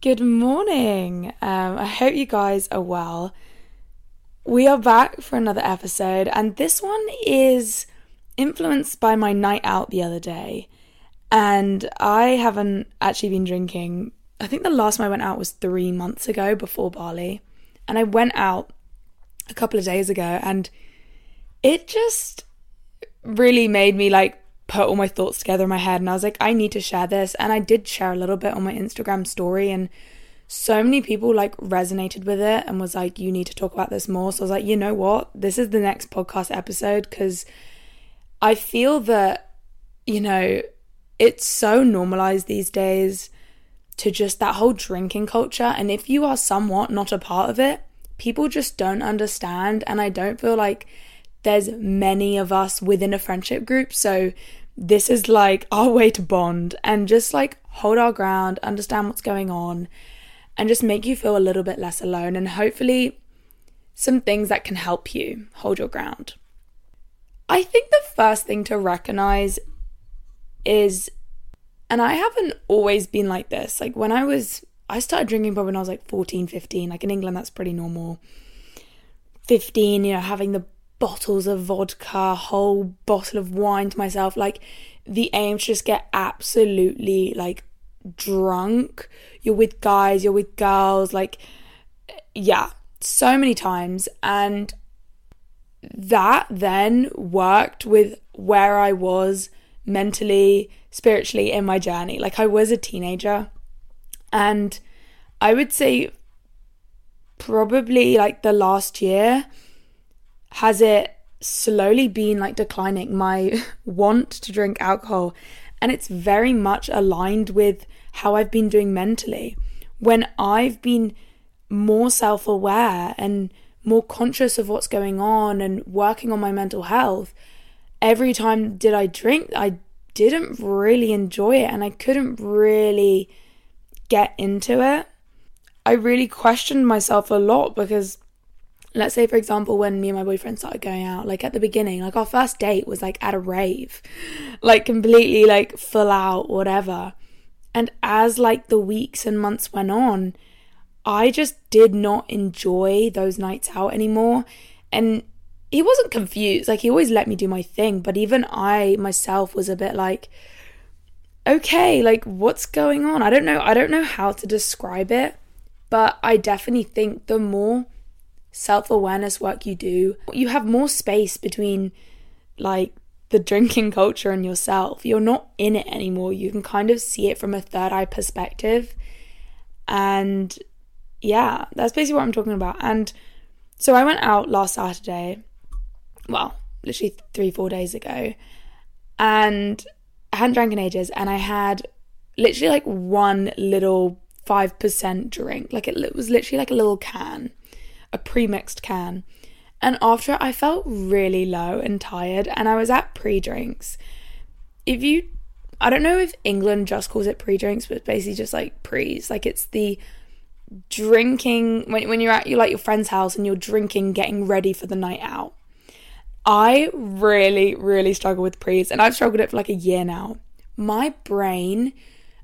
Good morning. Um, I hope you guys are well. We are back for another episode, and this one is influenced by my night out the other day. And I haven't actually been drinking. I think the last time I went out was three months ago before Bali. And I went out a couple of days ago, and it just really made me like put all my thoughts together in my head and I was like I need to share this. And I did share a little bit on my Instagram story and so many people like resonated with it and was like you need to talk about this more. So I was like you know what? This is the next podcast episode cuz I feel that you know it's so normalized these days to just that whole drinking culture. And if you are somewhat not a part of it people just don't understand. And I don't feel like there's many of us within a friendship group. So this is like our way to bond and just like hold our ground, understand what's going on, and just make you feel a little bit less alone. And hopefully, some things that can help you hold your ground. I think the first thing to recognize is, and I haven't always been like this. Like when I was, I started drinking probably when I was like 14, 15. Like in England, that's pretty normal. 15, you know, having the bottles of vodka, whole bottle of wine to myself. Like the aim to just get absolutely like drunk. You're with guys, you're with girls, like yeah, so many times. And that then worked with where I was mentally, spiritually in my journey. Like I was a teenager and I would say probably like the last year has it slowly been like declining my want to drink alcohol. And it's very much aligned with how I've been doing mentally. When I've been more self-aware and more conscious of what's going on and working on my mental health every time did I drink I didn't really enjoy it and I couldn't really get into it. I really questioned myself a lot because let's say for example when me and my boyfriend started going out like at the beginning like our first date was like at a rave. Like completely like full out whatever. And as like the weeks and months went on i just did not enjoy those nights out anymore. And he wasn't confused. Like he always let me do my thing. But even i myself was a bit like okay like what's going on? I don't know. I don't know how to describe it. But i definitely think the more self awareness work you do, you have more space between like the drinking culture and yourself. You're not in it anymore. You can kind of see it from a third eye perspective. And yeah, that's basically what I'm talking about. And so I went out last Saturday, well, literally three, four days ago, and I hadn't drank in ages, and I had literally like one little 5% drink. Like it was literally like a little can a pre mixed can. And after it, I felt really low and tired, and I was at pre drinks. If you, I don't know if England just calls it pre drinks, but basically just like pre's. Like it's the drinking when, when you're at your like your friend's house and you're drinking, getting ready for the night out. I really, really struggle with pre's, and I've struggled it for like a year now. My brain,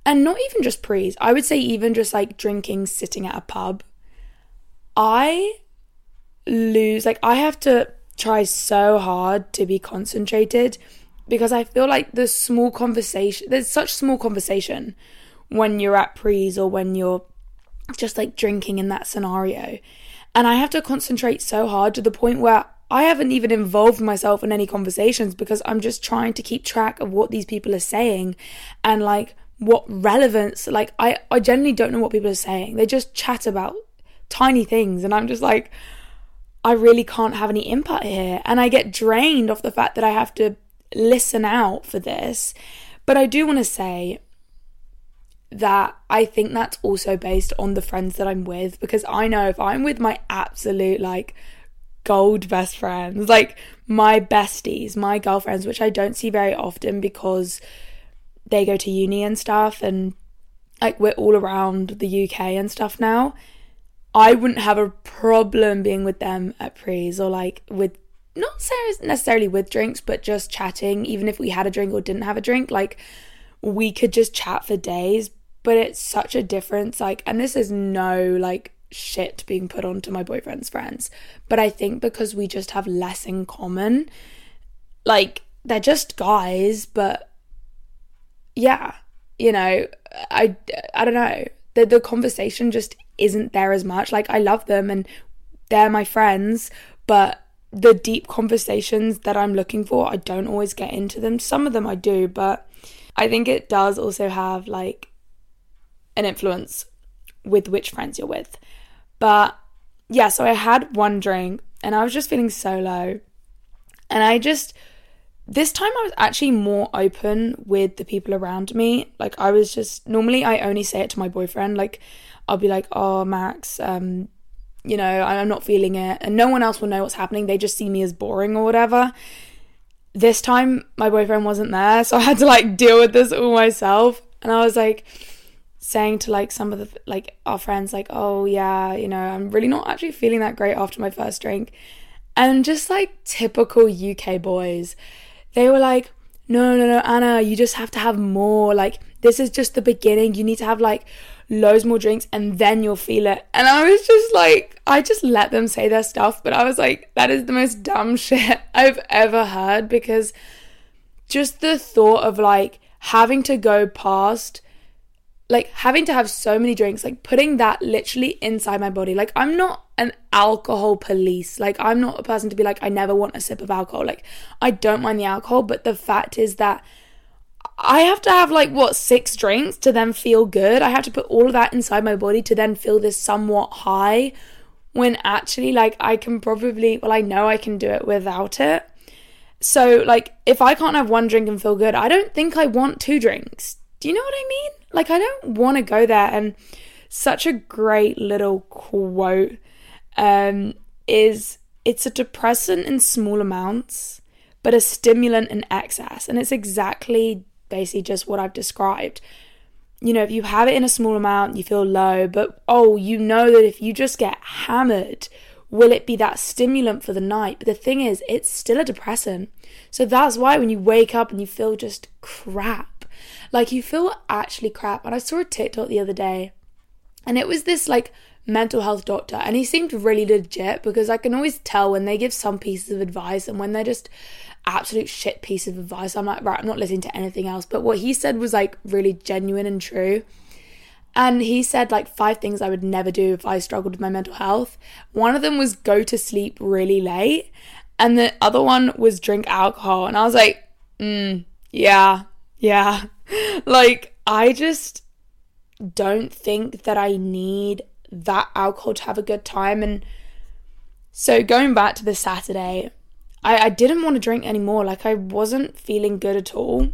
and not even just pre's, I would say even just like drinking, sitting at a pub I lose, like, I have to try so hard to be concentrated because I feel like the small conversation, there's such small conversation when you're at pre's or when you're just like drinking in that scenario. And I have to concentrate so hard to the point where I haven't even involved myself in any conversations because I'm just trying to keep track of what these people are saying and like what relevance like I I generally don't know what people are saying. They just chat about tiny things. And I'm just like, I really can't have any input here. And I get drained off the fact that I have to listen out for this. But I do want to say that I think that's also based on the friends that I'm with because I know if I'm with my absolute like gold best friends, like my besties, my girlfriends, which I don't see very often because they go to uni and stuff and like we're all around the UK and stuff now. I wouldn't have a problem being with them at pre's or like with not necessarily with drinks, but just chatting, even if we had a drink or didn't have a drink. Like we could just chat for days but it's such a difference. Like, and this is no like shit being put onto my boyfriend's friends, but I think because we just have less in common, like, they're just guys, but yeah, you know, I, I don't know. The, the conversation just isn't there as much. Like, I love them and they're my friends, but the deep conversations that I'm looking for, I don't always get into them. Some of them I do, but I think it does also have like an influence with which friends you're with. But yeah, so I had one drink and I was just feeling so low. And I just, this time I was actually more open with the people around me. Like, I was just, normally I only say it to my boyfriend. Like, I'll be like, oh, Max, um, you know, I'm not feeling it. And no one else will know what's happening. They just see me as boring or whatever. This time, my boyfriend wasn't there. So I had to like deal with this all myself. And I was like, saying to like some of the like our friends like oh yeah you know i'm really not actually feeling that great after my first drink and just like typical uk boys they were like no no no anna you just have to have more like this is just the beginning you need to have like loads more drinks and then you'll feel it and i was just like i just let them say their stuff but i was like that is the most dumb shit i've ever heard because just the thought of like having to go past like having to have so many drinks, like putting that literally inside my body. Like I'm not an alcohol police. Like I'm not a person to be like I never want a sip of alcohol. Like I don't mind the alcohol, but the fact is that I have to have like what six drinks to then feel good. I have to put all of that inside my body to then feel this somewhat high when actually like I can probably well I know I can do it without it. So like if I can't have one drink and feel good, I don't think I want two drinks. Do you know what I mean? Like, I don't want to go there. And such a great little quote um, is it's a depressant in small amounts, but a stimulant in excess. And it's exactly basically just what I've described. You know, if you have it in a small amount, you feel low, but oh, you know that if you just get hammered, will it be that stimulant for the night? But the thing is, it's still a depressant. So that's why when you wake up and you feel just crap, like you feel actually crap. And I saw a TikTok the other day and it was this like mental health doctor and he seemed really legit because I can always tell when they give some pieces of advice and when they're just absolute shit piece of advice. I'm like, right, I'm not listening to anything else. But what he said was like really genuine and true. And he said like five things I would never do if I struggled with my mental health. One of them was go to sleep really late. And the other one was drink alcohol. And I was like, mm, yeah, yeah. like, I just don't think that I need that alcohol to have a good time. And so, going back to the Saturday, I, I didn't want to drink anymore. Like, I wasn't feeling good at all.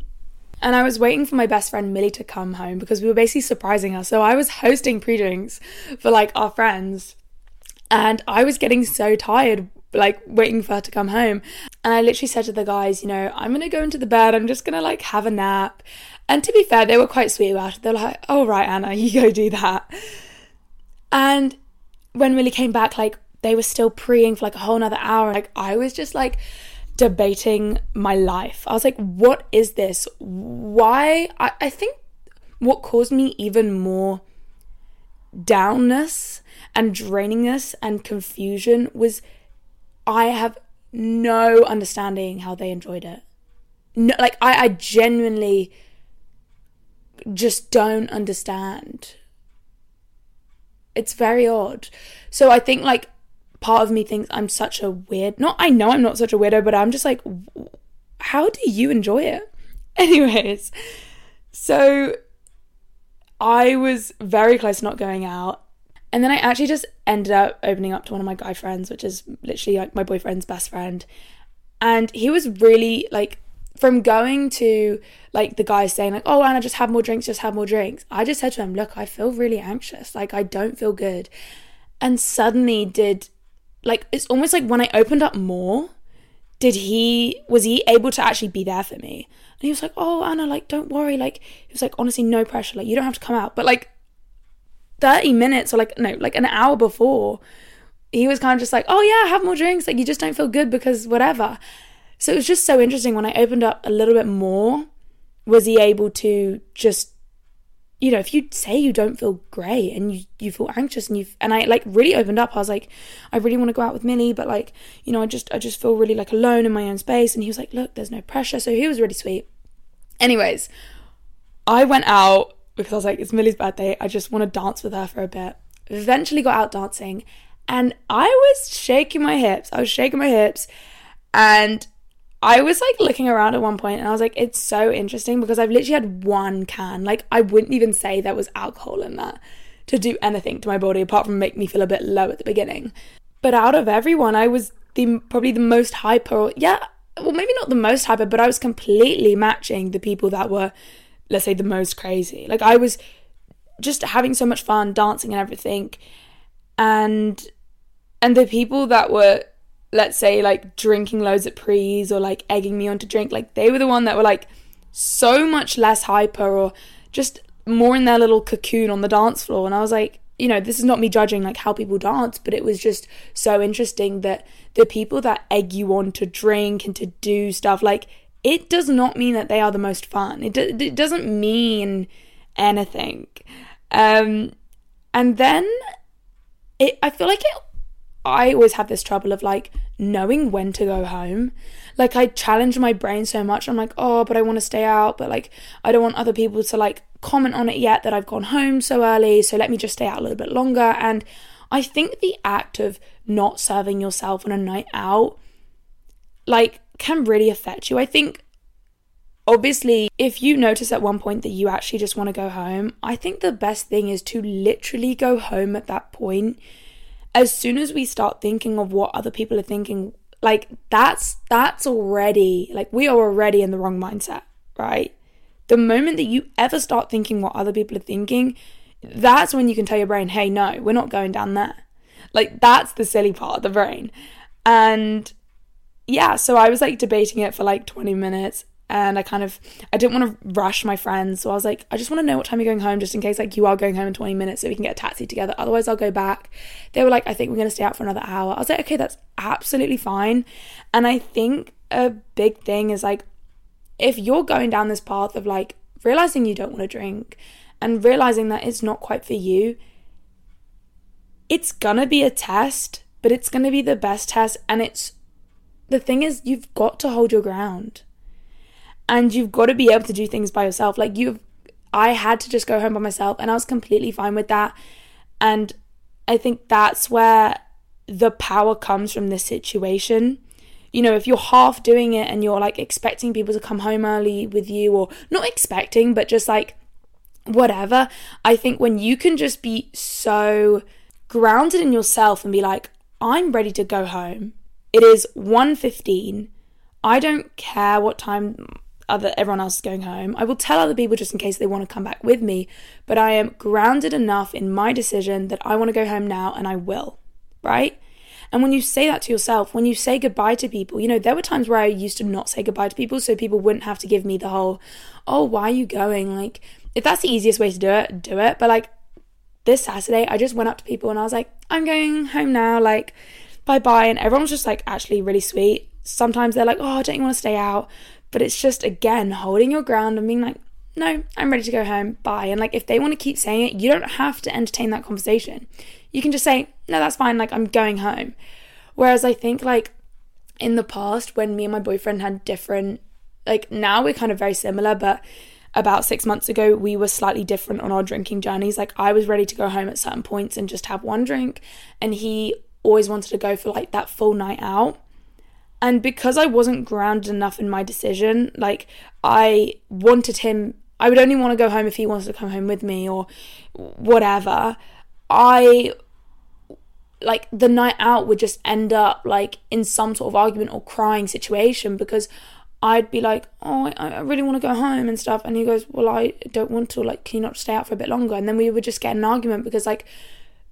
And I was waiting for my best friend Millie to come home because we were basically surprising her. So I was hosting pre drinks for like our friends. And I was getting so tired like waiting for her to come home. And I literally said to the guys, you know, I'm gonna go into the bed, I'm just gonna like have a nap. And to be fair, they were quite sweet about it. They're like, oh right, Anna, you go do that. And when Millie came back, like they were still preying for like a whole nother hour. Like I was just like debating my life. I was like, what is this? Why I, I think what caused me even more downness and drainingness and confusion was I have no understanding how they enjoyed it. No, like I, I genuinely just don't understand. It's very odd. So I think like part of me thinks I'm such a weird. Not I know I'm not such a weirdo, but I'm just like, how do you enjoy it? Anyways, so I was very close to not going out, and then I actually just ended up opening up to one of my guy friends, which is literally like my boyfriend's best friend. And he was really like, from going to like the guy saying, like, oh, Anna, just have more drinks, just have more drinks. I just said to him, look, I feel really anxious. Like, I don't feel good. And suddenly, did like, it's almost like when I opened up more, did he, was he able to actually be there for me? And he was like, oh, Anna, like, don't worry. Like, he was like, honestly, no pressure. Like, you don't have to come out. But like, 30 minutes or like no like an hour before he was kind of just like oh yeah have more drinks like you just don't feel good because whatever so it was just so interesting when i opened up a little bit more was he able to just you know, if you say you don't feel great and you, you feel anxious and you and I like really opened up. I was like, I really want to go out with Millie, but like, you know, I just I just feel really like alone in my own space. And he was like, look, there's no pressure. So he was really sweet. Anyways, I went out because I was like, it's Millie's birthday. I just want to dance with her for a bit. Eventually got out dancing and I was shaking my hips. I was shaking my hips and I was like looking around at one point and I was like, it's so interesting because I've literally had one can. Like, I wouldn't even say there was alcohol in that to do anything to my body apart from make me feel a bit low at the beginning. But out of everyone, I was the probably the most hyper. Yeah, well, maybe not the most hyper, but I was completely matching the people that were, let's say, the most crazy. Like, I was just having so much fun dancing and everything. And and the people that were let's say like drinking loads at prees or like egging me on to drink like they were the one that were like so much less hyper or just more in their little cocoon on the dance floor. And i was like you know this is not me judging like how people dance but it was just so interesting that the people that egg you on to drink and to do stuff like it does not mean that they are the most fun. It, do- it doesn't mean anything. Um and then it i feel like it I always have this trouble of like knowing when to go home. Like I challenge my brain so much. I'm like, oh, but I want to stay out, but like I don't want other people to like comment on it yet that I've gone home so early. So let me just stay out a little bit longer. And I think the act of not serving yourself on a night out, like, can really affect you. I think obviously if you notice at one point that you actually just want to go home, I think the best thing is to literally go home at that point as soon as we start thinking of what other people are thinking, like that's that's already like we are already in the wrong mindset, right? The moment that you ever start thinking what other people are thinking, that's when you can tell your brain, "Hey, no, we're not going down there." Like that's the silly part of the brain. And yeah, so I was like debating it for like 20 minutes and I kind of I didn't want to rush my friends, so I was like, I just want to know what time you're going home, just in case like you are going home in 20 minutes, so we can get a taxi together. Otherwise, I'll go back. They were like, I think we're gonna stay out for another hour. I was like, okay, that's absolutely fine. And I think a big thing is like, if you're going down this path of like realizing you don't want to drink and realizing that it's not quite for you, it's gonna be a test, but it's gonna be the best test, and it's the thing is, you've got to hold your ground and you've got to be able to do things by yourself. Like you've, I had to just go home by myself, and I was completely fine with that. And I think that's where the power comes from this situation. You know, if you're half doing it and you're like expecting people to come home early with you, or not expecting, but just like whatever, I think when you can just be so grounded in yourself and be like, I'm ready to go home. It is 1:15. I don't care what time other everyone else is going home. I will tell other people just in case they want to come back with me, but I am grounded enough in my decision that I want to go home now and I will, right? And when you say that to yourself, when you say goodbye to people, you know, there were times where I used to not say goodbye to people so people wouldn't have to give me the whole, oh, why are you going? Like, if that's the easiest way to do it, do it. But like this Saturday, I just went up to people and I was like, I'm going home now, like, bye bye. And everyone was just like actually really sweet. Sometimes they're like, oh, don't you want to stay out? But it's just, again, holding your ground and being like, no, I'm ready to go home. Bye. And like, if they want to keep saying it, you don't have to entertain that conversation. You can just say, no, that's fine. Like, I'm going home. Whereas I think, like, in the past, when me and my boyfriend had different, like, now we're kind of very similar, but about six months ago, we were slightly different on our drinking journeys. Like, I was ready to go home at certain points and just have one drink, and he always wanted to go for like that full night out. And because I wasn't grounded enough in my decision, like I wanted him, I would only want to go home if he wanted to come home with me or whatever. I like the night out would just end up like in some sort of argument or crying situation because I'd be like, oh, I, I really want to go home and stuff. And he goes, well, I don't want to. Like, can you not stay out for a bit longer? And then we would just get an argument because, like,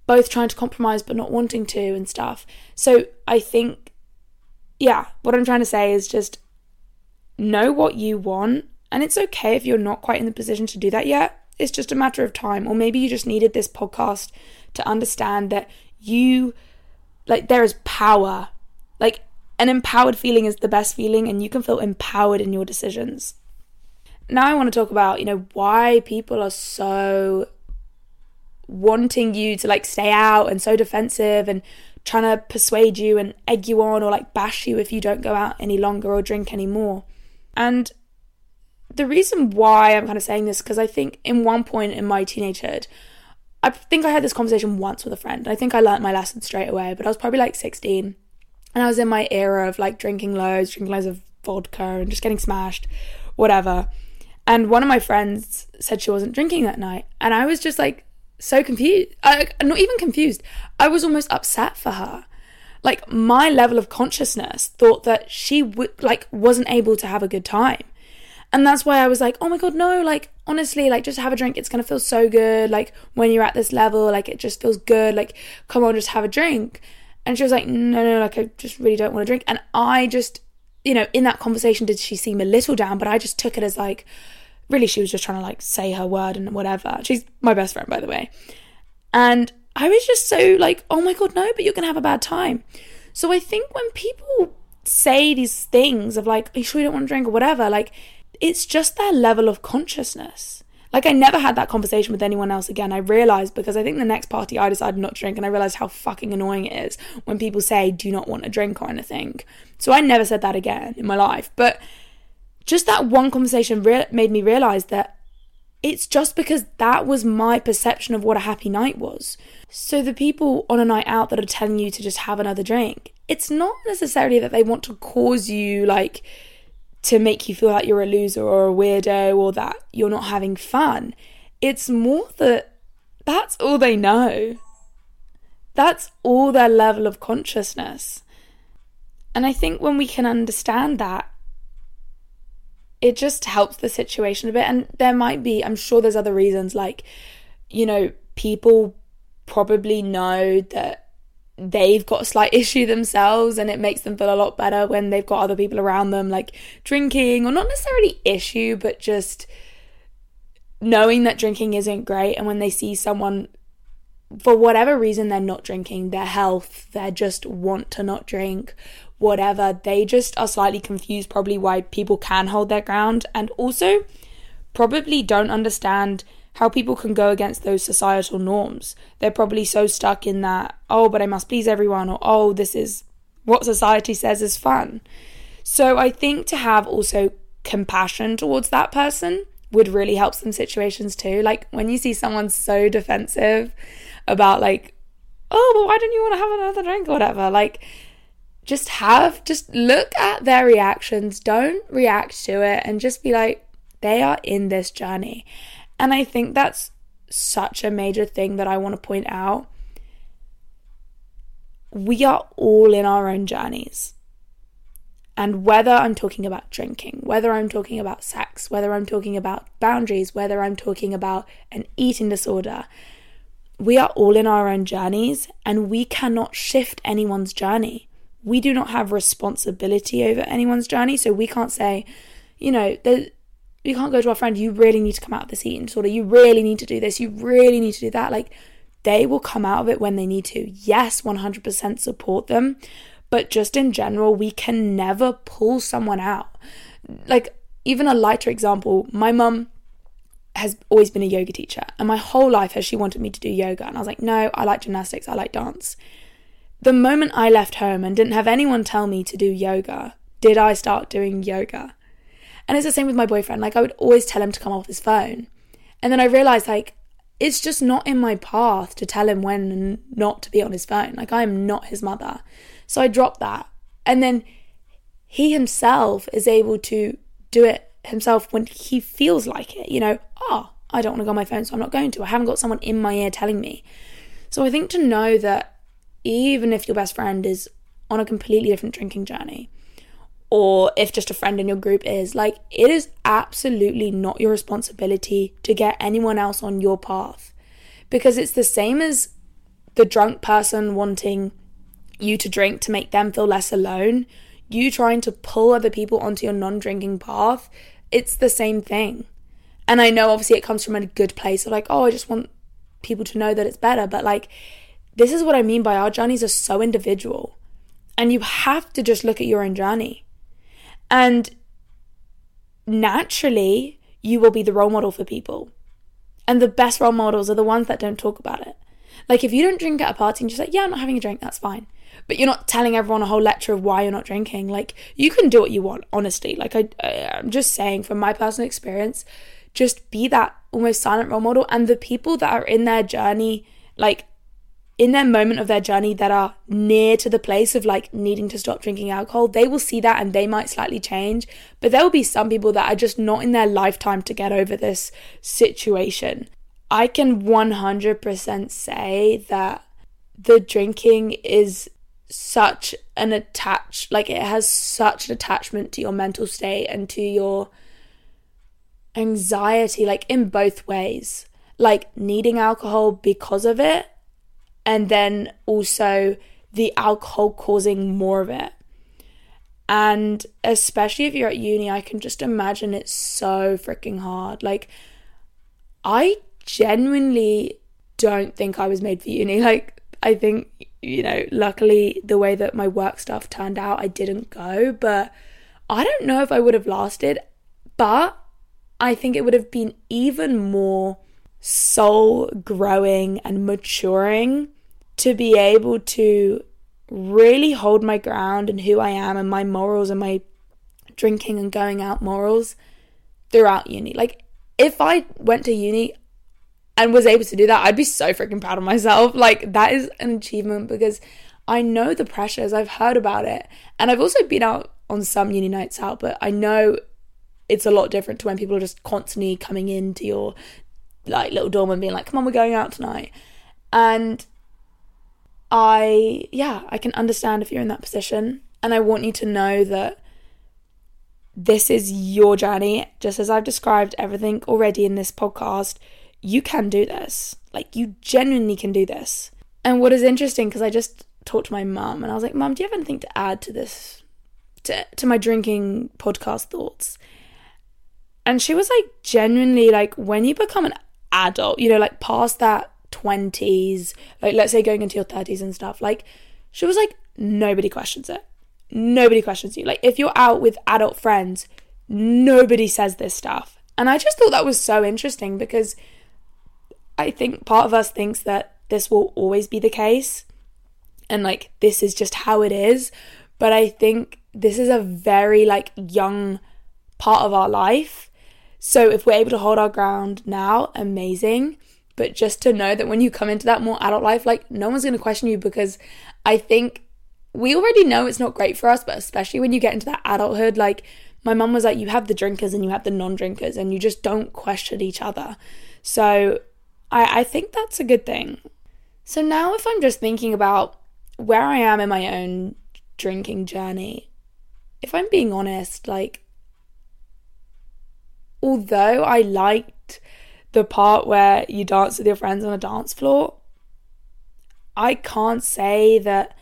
both trying to compromise but not wanting to and stuff. So I think yeah, what I'm trying to say is just know what you want. And it's okay if you're not quite in the position to do that yet. It's just a matter of time. Or maybe you just needed this podcast to understand that you, like, there is power. Like, an empowered feeling is the best feeling, and you can feel empowered in your decisions. now I want to talk about, you know, why people are so wanting you to like stay out and so defensive and trying to persuade you and egg you on or like bash you if you don't go out any longer or drink anymore. And the reason why I'm kind of saying this because I think in one point in my teenagehood, I think I had this conversation once with a friend. I think I learnt my lesson straight away, but I was probably like 16 and I was in my era of like drinking loads, drinking loads of vodka and just getting smashed, whatever. And one of my friends said she wasn't drinking that night, and I was just like so confused. I, not even confused. I was almost upset for her. Like my level of consciousness thought that she would like wasn't able to have a good time. And that's why I was like, oh my God, no, like, honestly, like, just have a drink. It's going to feel so good. Like, when you're at this level, like, it just feels good. Like, come on, just have a drink. And she was like, no, no, like, I just really don't want to drink. And I just, you know, in that conversation, did she seem a little down? But I just took it as like, really, she was just trying to like say her word and whatever. She's my best friend, by the way. And I was just so like, oh my God, no, but you're going to have a bad time. So I think when people say these things of like, are you sure you don't want to drink or whatever, like, it's just their level of consciousness. Like I never had that conversation with anyone else again. I realized because I think the next party I decided not to drink and I realized how fucking annoying it is when people say do not want a drink or anything. So I never said that again in my life. But just that one conversation re- made me realize that it's just because that was my perception of what a happy night was. So the people on a night out that are telling you to just have another drink, it's not necessarily that they want to cause you like to make you feel like you're a loser or a weirdo or that you're not having fun. It's more that that's all they know. That's all their level of consciousness. And I think when we can understand that, it just helps the situation a bit. And there might be, I'm sure there's other reasons, like, you know, people probably know that they've got a slight issue themselves and it makes them feel a lot better when they've got other people around them like drinking or not necessarily issue but just knowing that drinking isn't great and when they see someone for whatever reason they're not drinking their health they just want to not drink whatever they just are slightly confused probably why people can hold their ground and also probably don't understand how people can go against those societal norms. They're probably so stuck in that, oh, but I must please everyone, or oh, this is what society says is fun. So I think to have also compassion towards that person would really help some situations too. Like when you see someone so defensive about like, oh, but why don't you want to have another drink or whatever? Like just have just look at their reactions, don't react to it and just be like, they are in this journey. And I think that's such a major thing that I want to point out. We are all in our own journeys. And whether I'm talking about drinking, whether I'm talking about sex, whether I'm talking about boundaries, whether I'm talking about an eating disorder, we are all in our own journeys and we cannot shift anyone's journey. We do not have responsibility over anyone's journey. So we can't say, you know, we can't go to our friend, you really need to come out of this eating disorder. You really need to do this. You really need to do that. Like, they will come out of it when they need to. Yes, 100% support them. But just in general, we can never pull someone out. Like, even a lighter example, my mum has always been a yoga teacher, and my whole life has she wanted me to do yoga. And I was like, no, I like gymnastics, I like dance. The moment I left home and didn't have anyone tell me to do yoga, did I start doing yoga? And it's the same with my boyfriend. Like I would always tell him to come off his phone. And then I realized like it's just not in my path to tell him when and not to be on his phone. Like I am not his mother. So I dropped that. And then he himself is able to do it himself when he feels like it. You know, oh, I don't want to go on my phone, so I'm not going to. I haven't got someone in my ear telling me. So I think to know that even if your best friend is on a completely different drinking journey, or if just a friend in your group is. Like, it is absolutely not your responsibility to get anyone else on your path because it's the same as the drunk person wanting you to drink to make them feel less alone. You trying to pull other people onto your non drinking path, it's the same thing. And I know obviously it comes from a good place of like, oh, I just want people to know that it's better. But like, this is what I mean by our journeys are so individual. And you have to just look at your own journey. And naturally, you will be the role model for people. And the best role models are the ones that don't talk about it. Like if you don't drink at a party and just like, yeah, I'm not having a drink, that's fine. But you're not telling everyone a whole lecture of why you're not drinking. Like you can do what you want, honestly. Like I, I'm just saying from my personal experience, just be that almost silent role model. And the people that are in their journey, like in their moment of their journey that are near to the place of like needing to stop drinking alcohol, they will see that and they might slightly change. But there will be some people that are just not in their lifetime to get over this situation. I can 100% say that the drinking is such an attach like it has such an attachment to your mental state and to your anxiety like in both ways like needing alcohol because of it and then also the alcohol causing more of it. And especially if you're at uni, I can just imagine it's so freaking hard. Like, I genuinely don't think I was made for uni. Like, I think, you know, luckily the way that my work stuff turned out, I didn't go, but I don't know if I would have lasted. But I think it would have been even more soul growing and maturing to be able to really hold my ground and who I am and my morals and my drinking and going out morals throughout uni. Like, if I went to uni and was able to do that, I'd be so freaking proud of myself. Like, that is an achievement because I know the pressures, I've heard about it. And I've also been out on some uni nights out, but I know it's a lot different to when people are just constantly coming into your like little dorm and being like, come on, we're going out tonight. And I, yeah, I can understand if you're in that position. And I want you to know that this is your journey. Just as I've described everything already in this podcast, you can do this. Like, you genuinely can do this. And what is interesting, because I just talked to my mum and I was like, Mum, do you have anything to add to this, to, to my drinking podcast thoughts? And she was like, genuinely, like, when you become an adult, you know, like past that 20s, like let's say going into your 30s and stuff, like she was like, nobody questions it. Nobody questions you. Like if you're out with adult friends, nobody says this stuff. And I just thought that was so interesting because I think part of us thinks that this will always be the case and like this is just how it is. But I think this is a very like young part of our life. So if we're able to hold our ground now, amazing. But just to know that when you come into that more adult life, like no one's going to question you because I think we already know it's not great for us, but especially when you get into that adulthood, like my mum was like, you have the drinkers and you have the non drinkers, and you just don't question each other. So I, I think that's a good thing. So now, if I'm just thinking about where I am in my own drinking journey, if I'm being honest, like, although I liked the part where you dance with your friends on a dance floor, I can't say that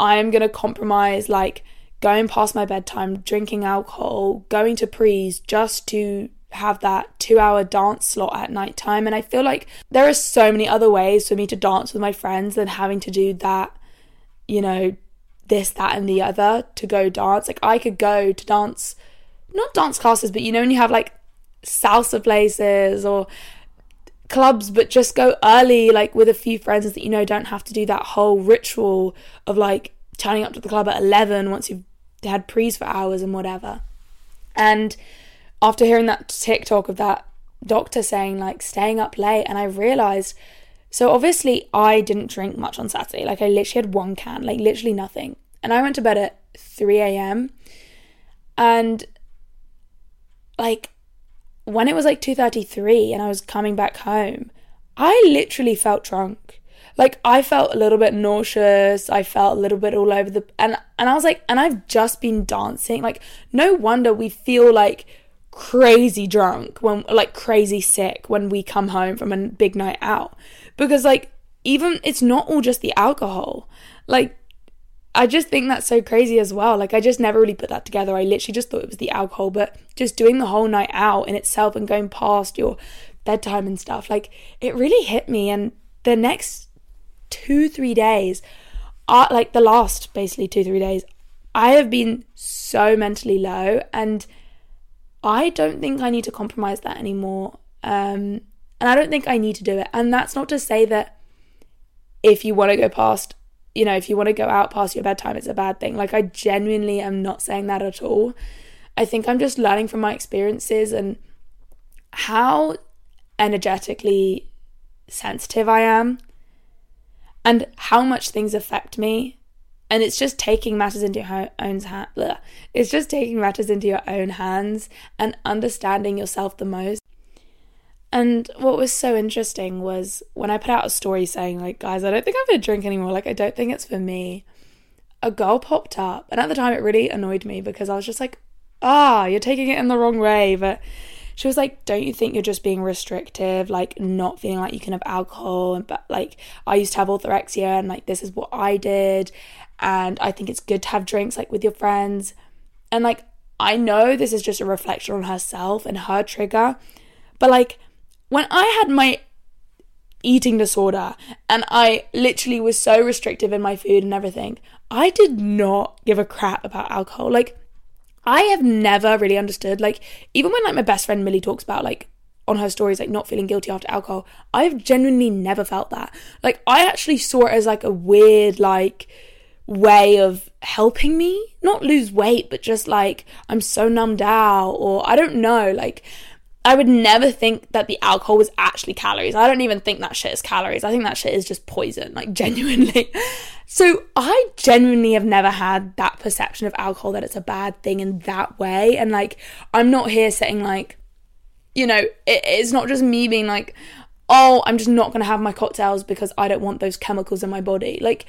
I'm going to compromise like going past my bedtime, drinking alcohol, going to prees just to have that two hour dance slot at night time. And I feel like there are so many other ways for me to dance with my friends than having to do that, you know, this, that, and the other to go dance. Like I could go to dance, not dance classes, but you know, when you have like salsa places or clubs, but just go early, like with a few friends that you know don't have to do that whole ritual of like turning up to the club at 11 once you've had prees for hours and whatever. And after hearing that TikTok of that doctor saying like staying up late, and I realized so obviously I didn't drink much on Saturday. Like I literally had one can, like literally nothing. And I went to bed at 3 a.m. And like when it was like 2:33 and I was coming back home, I literally felt drunk. Like I felt a little bit nauseous. I felt a little bit all over the and and I was like, and I've just been dancing. Like no wonder we feel like crazy drunk when like crazy sick when we come home from a big night out because like even it's not all just the alcohol. Like I just think that's so crazy as well. Like, I just never really put that together. I literally just thought it was the alcohol, but just doing the whole night out in itself and going past your bedtime and stuff, like, it really hit me. And the next two, three days, are like the last basically two, three days, I have been so mentally low. And I don't think I need to compromise that anymore. Um, and I don't think I need to do it. And that's not to say that if you want to go past, you know, if you want to go out past your bedtime, it's a bad thing. Like, I genuinely am not saying that at all. I think I'm just learning from my experiences and how energetically sensitive I am and how much things affect me. And it's just taking matters into your own hands. It's just taking matters into your own hands and understanding yourself the most. And what was so interesting was when I put out a story saying, like, guys, I don't think I'm gonna drink anymore. Like, I don't think it's for me. A girl popped up, and at the time it really annoyed me because I was just like, ah, you're taking it in the wrong way. But she was like, Don't you think you're just being restrictive, like not feeling like you can have alcohol? But like I used to have orthorexia and like this is what I did. And I think it's good to have drinks like with your friends. And like I know this is just a reflection on herself and her trigger. But like when I had my eating disorder and I literally was so restrictive in my food and everything, I did not give a crap about alcohol. Like I have never really understood, like, even when like my best friend Millie talks about like on her stories, like not feeling guilty after alcohol, I've genuinely never felt that. Like, I actually saw it as like a weird, like, way of helping me not lose weight, but just like I'm so numbed out, or I don't know, like I would never think that the alcohol was actually calories. I don't even think that shit is calories. I think that shit is just poison, like genuinely. So I genuinely have never had that perception of alcohol that it's a bad thing in that way. And like, I'm not here saying like, you know, it, it's not just me being like, oh, I'm just not going to have my cocktails because I don't want those chemicals in my body. Like,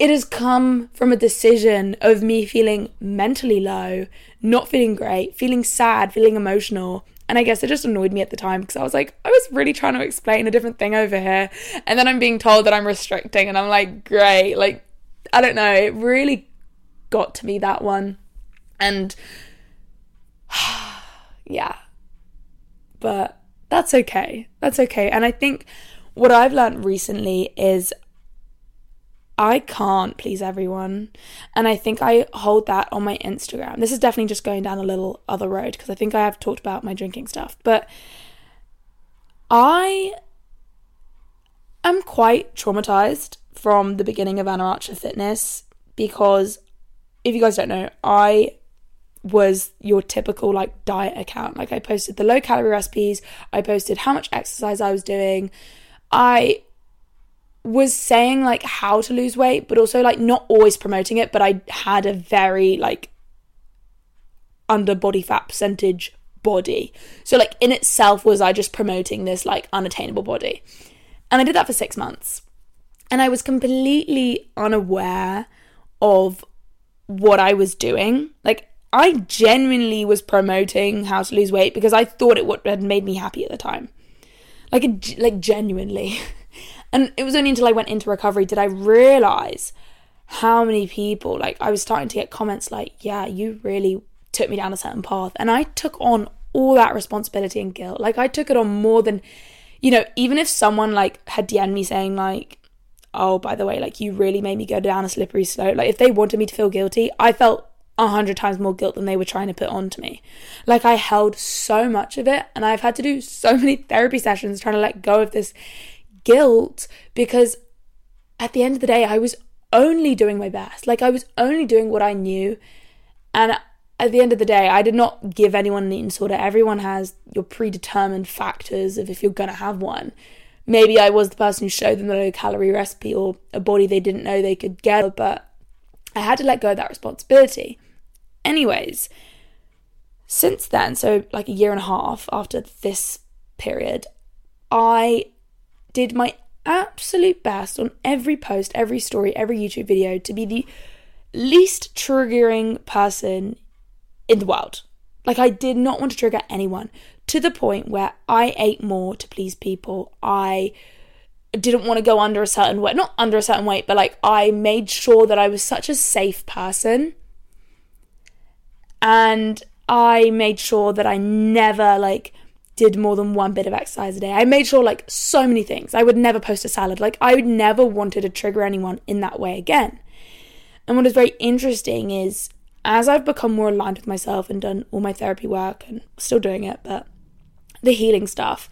it has come from a decision of me feeling mentally low, not feeling great, feeling sad, feeling emotional. And I guess it just annoyed me at the time because I was like, I was really trying to explain a different thing over here. And then I'm being told that I'm restricting, and I'm like, great. Like, I don't know. It really got to me that one. And yeah. But that's okay. That's okay. And I think what I've learned recently is I can't please everyone. And I think I hold that on my Instagram. This is definitely just going down a little other road because I think I have talked about my drinking stuff. But I am quite traumatized from the beginning of Anna Archer Fitness because if you guys don't know, I was your typical like diet account. Like I posted the low calorie recipes, I posted how much exercise I was doing. I was saying like how to lose weight, but also like not always promoting it, but I had a very like under body fat percentage body. So like in itself was I just promoting this like unattainable body. And I did that for 6 months. And I was completely unaware of what I was doing. Like I genuinely was promoting how to lose weight because I thought it would had made me happy at the time. Like like genuinely. And it was only until I went into recovery did I realize how many people, like, I was starting to get comments like, yeah, you really took me down a certain path. And I took on all that responsibility and guilt. Like, I took it on more than, you know, even if someone like had DM'd me saying, like, oh, by the way, like, you really made me go down a slippery slope. Like, if they wanted me to feel guilty, I felt a hundred times more guilt than they were trying to put on to me. Like I held so much of it, and I've had to do so many therapy sessions trying to let go of this guilt because at the end of the day, I was only doing my best. Like, I was only doing what I knew. And at the end of the day, I did not give anyone an eating disorder. Everyone has your predetermined factors of if you're going to have one. Maybe I was the person who showed them the low calorie recipe or a body they didn't know they could get, but I had to let go of that responsibility. Anyways, since then, so like a year and a half after this period, I did my absolute best on every post, every story, every YouTube video to be the least triggering person in the world. Like, I did not want to trigger anyone to the point where I ate more to please people. I didn't want to go under a certain weight, not under a certain weight, but like I made sure that I was such a safe person. And I made sure that I never like did more than one bit of exercise a day. I made sure like so many things. I would never post a salad. Like I would never wanted to trigger anyone in that way again. And what is very interesting is as I've become more aligned with myself and done all my therapy work and still doing it, but the healing stuff,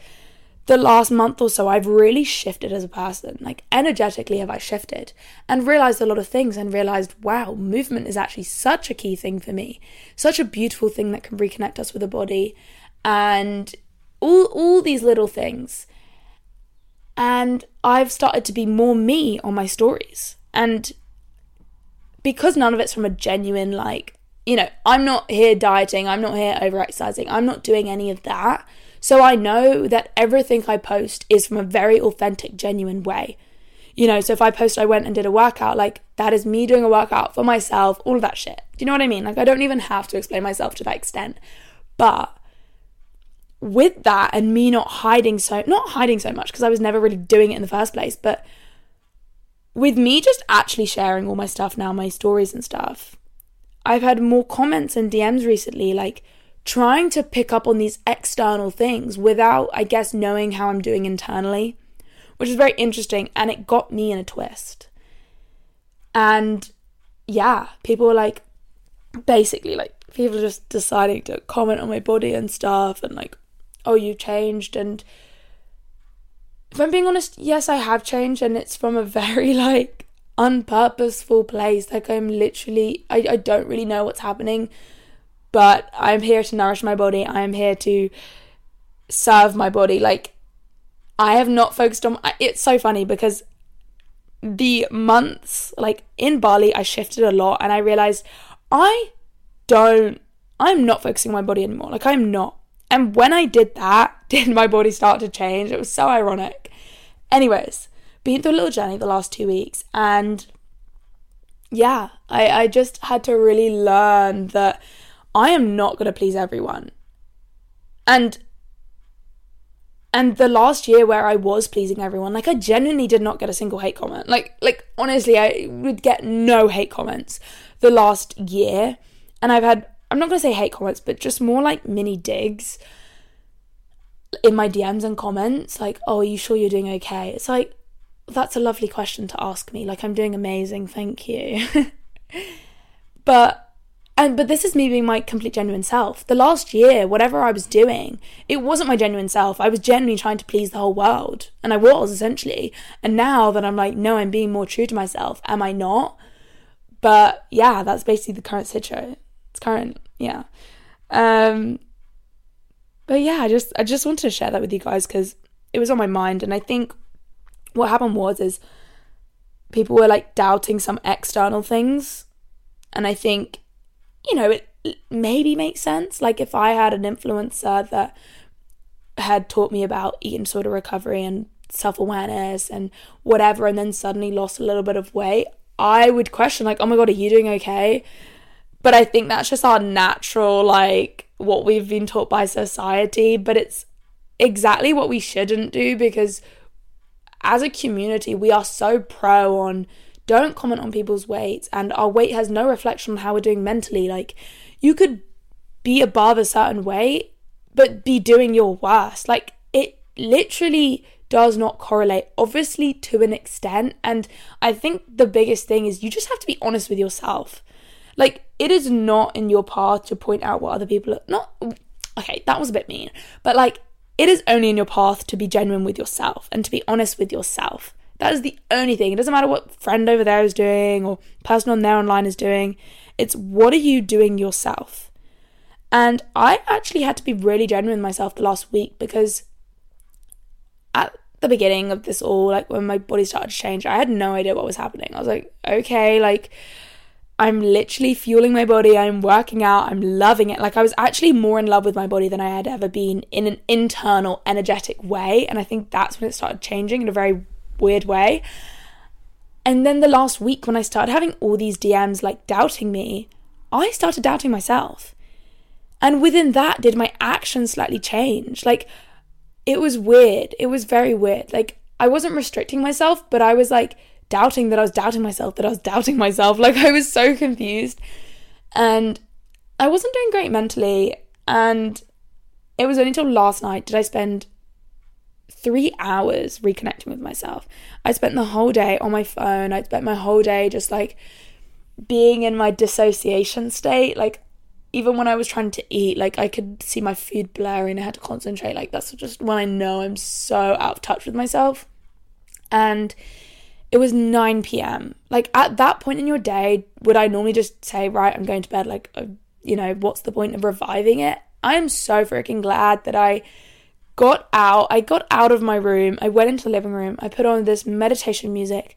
the last month or so, I've really shifted as a person. Like, energetically, have I shifted and realized a lot of things and realized, wow, movement is actually such a key thing for me, such a beautiful thing that can reconnect us with the body, and all, all these little things. And I've started to be more me on my stories. And because none of it's from a genuine, like, you know, I'm not here dieting, I'm not here over exercising, I'm not doing any of that so I know that everything I post is from a very authentic, genuine way. You know, so if I post I went and did a workout, like that is me doing a workout for myself, all of that shit. Do you know what I mean? Like I don't even have to explain myself to that extent. But with that and me not hiding so not hiding so much because I was never really doing it in the first place, but with me just actually sharing all my stuff now, my stories and stuff, I've had more comments and DMs recently like trying to pick up on these external things without, I guess, knowing how I'm doing internally, which is very interesting. And it got me in a twist. And yeah, people were like, basically, like, people just deciding to comment on my body and stuff and like, oh, you changed. And if I'm being honest, yes, I have changed. And it's from a very like unpurposeful place. Like, I'm literally, I, I don't really know what's happening but I'm here to nourish my body. I am here to serve my body. Like, I have not focused on. It's so funny because the months, like in Bali, I shifted a lot and I realized I don't, I'm not focusing my body anymore. Like, I'm not. And when I did that, did my body start to change? It was so ironic. Anyways, been through a little journey the last two weeks and yeah, I, I just had to really learn that I am not going to please everyone. And and the last year where I was pleasing everyone, like I genuinely did not get a single hate comment. Like like honestly, I would get no hate comments the last year. And I've had I'm not going to say hate comments, but just more like mini digs in my DMs and comments like, "Oh, are you sure you're doing okay?" It's like that's a lovely question to ask me. Like I'm doing amazing, thank you. but and but this is me being my complete genuine self. The last year, whatever I was doing, it wasn't my genuine self. I was genuinely trying to please the whole world. And I was essentially. And now that I'm like, no, I'm being more true to myself, am I not? But yeah, that's basically the current situation. It's current, yeah. Um but yeah, I just I just wanted to share that with you guys because it was on my mind and I think what happened was is people were like doubting some external things and I think you know, it maybe makes sense. Like if I had an influencer that had taught me about eating disorder recovery and self awareness and whatever, and then suddenly lost a little bit of weight, I would question, like, oh my God, are you doing okay? But I think that's just our natural, like, what we've been taught by society. But it's exactly what we shouldn't do because as a community, we are so pro on don't comment on people's weight and our weight has no reflection on how we're doing mentally. Like you could be above a certain weight but be doing your worst. Like it literally does not correlate obviously to an extent. And i think the biggest thing is you just have to be honest with yourself like it is not in your path to point out what other people are not okay that was a bit mean but like it is only in your path to be genuine with yourself and to be honest with yourself that is the only thing. It doesn't matter what friend over there is doing or person on there online is doing. It's what are you doing yourself? And I actually had to be really genuine with myself the last week because at the beginning of this all, like when my body started to change, I had no idea what was happening. I was like, okay, like I'm literally fueling my body. I'm working out. I'm loving it. Like I was actually more in love with my body than I had ever been in an internal, energetic way. And I think that's when it started changing in a very weird way. And then the last week, when I started having all these DMs like doubting me, I started doubting myself. And within that, did my actions slightly change? Like, it was weird. It was very weird. Like, I wasn't restricting myself, but I was like doubting that I was doubting myself, that I was doubting myself. Like, I was so confused. And I wasn't doing great mentally. And it was only until last night did I spend three hours reconnecting with myself. I spent the whole day on my phone. I spent my whole day just like being in my dissociation state. Like, even when I was trying to eat, like, I could see my food blurring. I had to concentrate. Like, that's just when I know I'm so out of touch with myself. And it was 9 p.m. Like, at that point in your day, would I normally just say, right, I'm going to bed? Like, uh, you know, what's the point of reviving it? I am so freaking glad that I got out. I got out of my room. I went into the living room. I put on this meditation music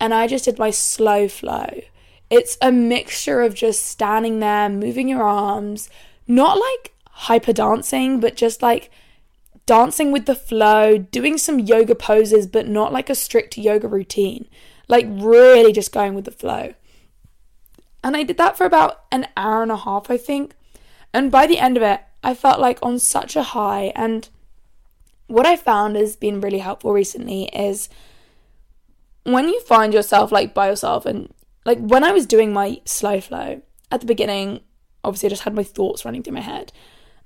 and I just did my slow flow. It's a mixture of just standing there, moving your arms, not like hyper dancing, but just like dancing with the flow, doing some yoga poses, but not like a strict yoga routine. Like really just going with the flow. And I did that for about an hour and a half, I think. And by the end of it, I felt like on such a high. And what I found has been really helpful recently is when you find yourself like by yourself and like when I was doing my slow flow at the beginning, obviously I just had my thoughts running through my head.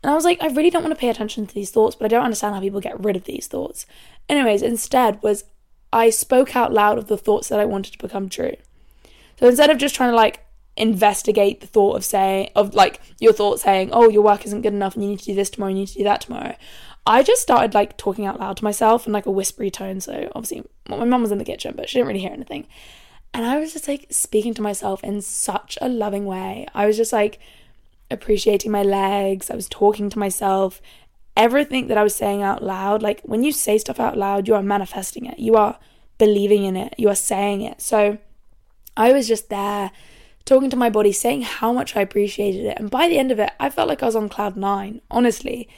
And I was like, I really don't want to pay attention to these thoughts, but I don't understand how people get rid of these thoughts. Anyways, instead was I spoke out loud of the thoughts that I wanted to become true. So instead of just trying to like investigate the thought of saying of like your thought saying, Oh, your work isn't good enough and you need to do this tomorrow, you need to do that tomorrow. I just started like talking out loud to myself in like a whispery tone. So obviously well, my mum was in the kitchen, but she didn't really hear anything. And I was just like speaking to myself in such a loving way. I was just like appreciating my legs. I was talking to myself. Everything that I was saying out loud, like when you say stuff out loud, you are manifesting it. You are believing in it. You are saying it. So I was just there talking to my body, saying how much I appreciated it. And by the end of it, I felt like I was on cloud nine, honestly.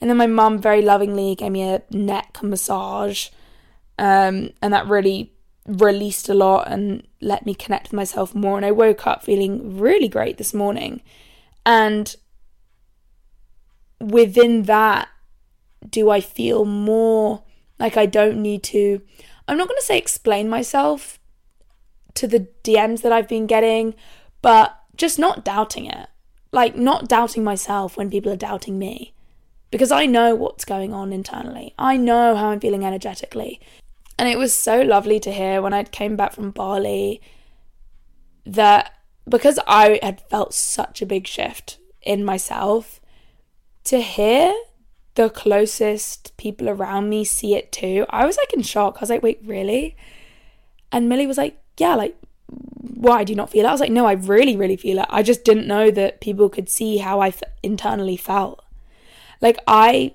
And then my mum very lovingly gave me a neck massage. Um, and that really released a lot and let me connect with myself more. And I woke up feeling really great this morning. And within that, do I feel more like I don't need to? I'm not going to say explain myself to the DMs that I've been getting, but just not doubting it. Like, not doubting myself when people are doubting me. Because I know what's going on internally. I know how I'm feeling energetically. And it was so lovely to hear when I came back from Bali that because I had felt such a big shift in myself, to hear the closest people around me see it too, I was like in shock. I was like, wait, really? And Millie was like, yeah, like, why do you not feel it? I was like, no, I really, really feel it. I just didn't know that people could see how I f- internally felt. Like, I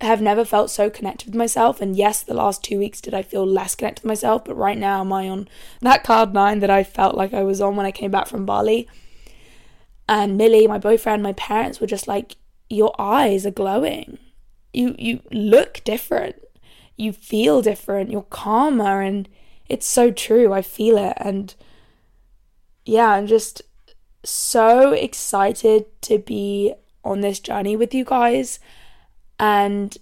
have never felt so connected with myself. And yes, the last two weeks did I feel less connected with myself, but right now am I on that card nine that I felt like I was on when I came back from Bali. And Millie, my boyfriend, my parents were just like, Your eyes are glowing. You you look different. You feel different. You're calmer and it's so true. I feel it. And yeah, I'm just so excited to be on this journey with you guys and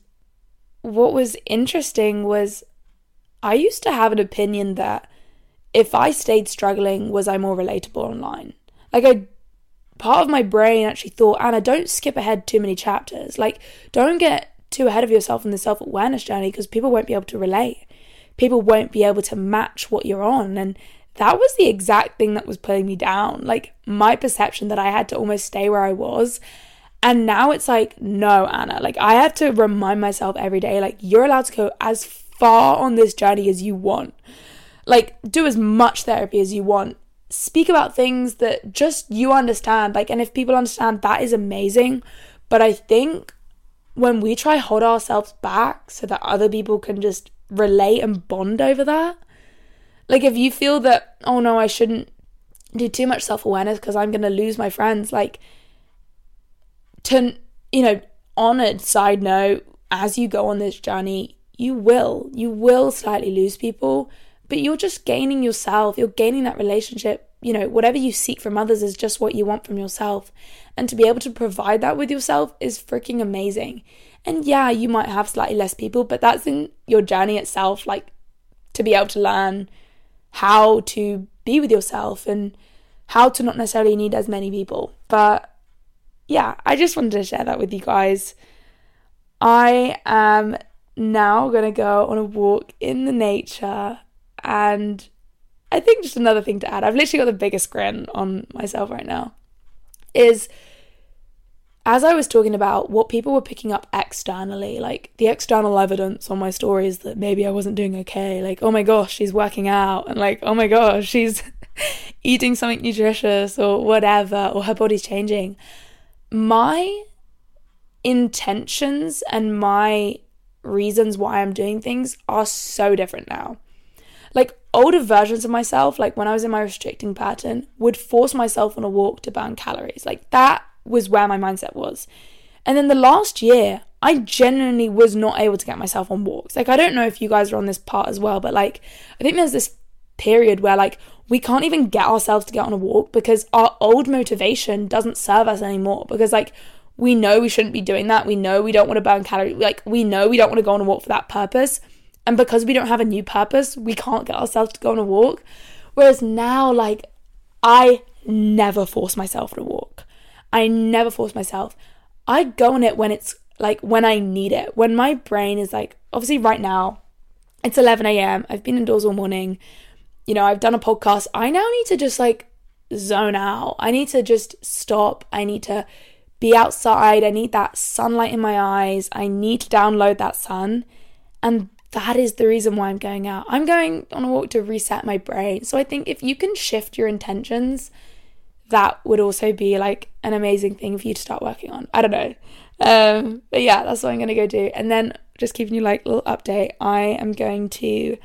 what was interesting was I used to have an opinion that if I stayed struggling, was I more relatable online? Like, I, part of my brain actually thought, Anna, don't skip ahead too many chapters. Like, don't get too ahead of yourself in the self awareness journey because people won't be able to relate. People won't be able to match what you're on. And that was the exact thing that was pulling me down. Like, my perception that I had to almost stay where I was and now it's like, no, Anna, like I have to remind myself every day, like, you're allowed to go as far on this journey as you want. Like, do as much therapy as you want. Speak about things that just you understand. Like, and if people understand, that is amazing. But I think when we try hold ourselves back so that other people can just relate and bond over that, like if you feel that, oh no, I shouldn't do too much self awareness because I'm going to lose my friends, like, to, you know, on a side note, as you go on this journey, you will, you will slightly lose people, but you're just gaining yourself, you're gaining that relationship. You know, whatever you seek from others is just what you want from yourself. And to be able to provide that with yourself is freaking amazing. And yeah, you might have slightly less people, but that's in your journey itself, like to be able to learn how to be with yourself and how to not necessarily need as many people. But yeah, I just wanted to share that with you guys. I am now going to go on a walk in the nature and I think just another thing to add, I've literally got the biggest grin on myself right now, is as I was talking about what people were picking up externally, like the external evidence on my stories that maybe I wasn't doing okay, like, oh my gosh, she's working out, and like, oh my gosh, she's eating something nutritious or whatever, or her body's changing. My intentions and my reasons why I'm doing things are so different now. Like older versions of myself, like when I was in my restricting pattern, would force myself on a walk to burn calories. Like that was where my mindset was. And then the last year, I genuinely was not able to get myself on walks. Like I don't know if you guys are on this part as well, but like I think there's this period where like we can't even get ourselves to get on a walk because our old motivation doesn't serve us anymore because like we know we shouldn't be doing that. We know we don't want to burn calories. Like we know we don't want to go on a walk for that purpose. And because we don't have a new purpose, we can't get ourselves to go on a walk. Whereas now, like, I never force myself to walk. I never force myself. I go on it when it's like when I need it. When my brain is like, obviously, right now, it's 11 a.m. I've been indoors all morning. You know, I've done a podcast. I now need to just like zone out. I need to just stop. I need to be outside. I need that sunlight in my eyes. I need to download that sun. And that is the reason why I'm going out. I'm going on a walk to reset my brain. So I think if you can shift your intentions, that would also be like an amazing thing for you to start working on. I don't know. Um, but yeah, that's what I'm going to go do. And then just keeping you like a little update, I am going to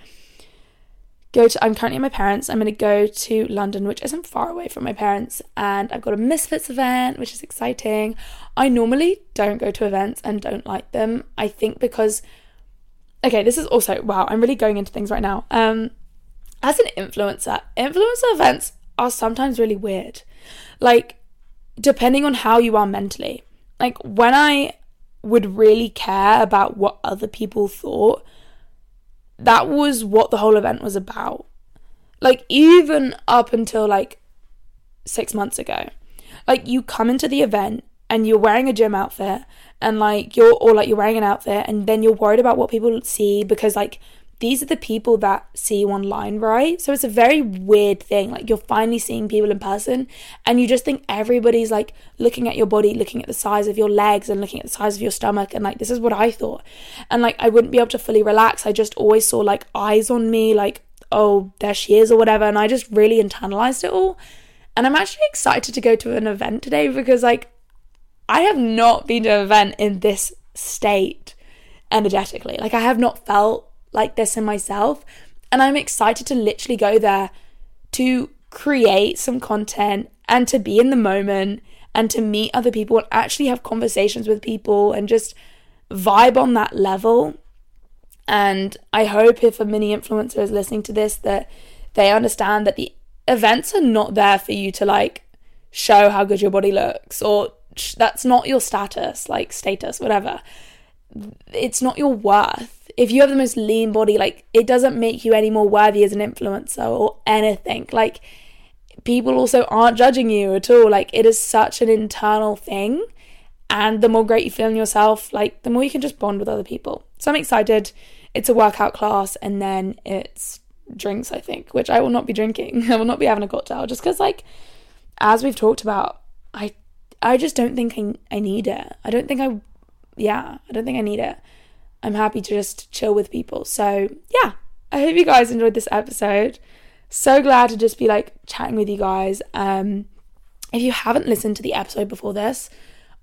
go to, I'm currently at my parents. I'm going to go to London, which isn't far away from my parents. And I've got a Misfits event, which is exciting. I normally don't go to events and don't like them. I think because okay, this is also wow, I'm really going into things right now. Um, as an influencer, influencer events are sometimes really weird. Like, depending on how you are mentally. Like, when I would really care about what other people thought, that was what the whole event was about. Like, even up until like six months ago. Like, you come into the event and you're wearing a gym outfit and like you're or like you're wearing an outfit and then you're worried about what people see because like these are the people that see you online, right? So it's a very weird thing. Like you're finally seeing people in person and you just think everybody's like looking at your body, looking at the size of your legs and looking at the size of your stomach and like this is what I thought. And like I wouldn't be able to fully relax. I just always saw like eyes on me like oh, there she is or whatever and I just really internalized it all. And I'm actually excited to go to an event today because like I have not been to an event in this state energetically. Like, I have not felt like this in myself. And I'm excited to literally go there to create some content and to be in the moment and to meet other people and actually have conversations with people and just vibe on that level. And I hope if a mini influencer is listening to this that they understand that the events are not there for you to like show how good your body looks or that's not your status, like status, whatever. It's not your worth. If you have the most lean body, like it doesn't make you any more worthy as an influencer or anything. Like people also aren't judging you at all. Like it is such an internal thing. And the more great you feel in yourself, like the more you can just bond with other people. So I'm excited. It's a workout class and then it's drinks, I think, which I will not be drinking. I will not be having a cocktail just because, like, as we've talked about, I I just don't think I, I need it. I don't think I, yeah, I don't think I need it. I'm happy to just chill with people. So, yeah, I hope you guys enjoyed this episode. So glad to just be like chatting with you guys. Um, if you haven't listened to the episode before this,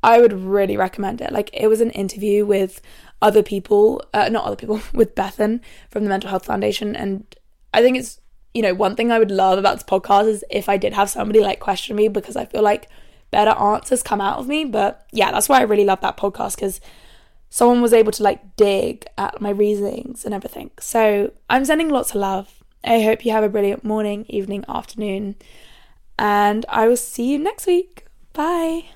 I would really recommend it. Like, it was an interview with other people, uh, not other people, with Bethan from the Mental Health Foundation. And I think it's, you know, one thing I would love about this podcast is if I did have somebody like question me because I feel like better answers come out of me. But yeah, that's why I really love that podcast because someone was able to like dig at my reasonings and everything. So I'm sending lots of love. I hope you have a brilliant morning, evening, afternoon, and I will see you next week. Bye.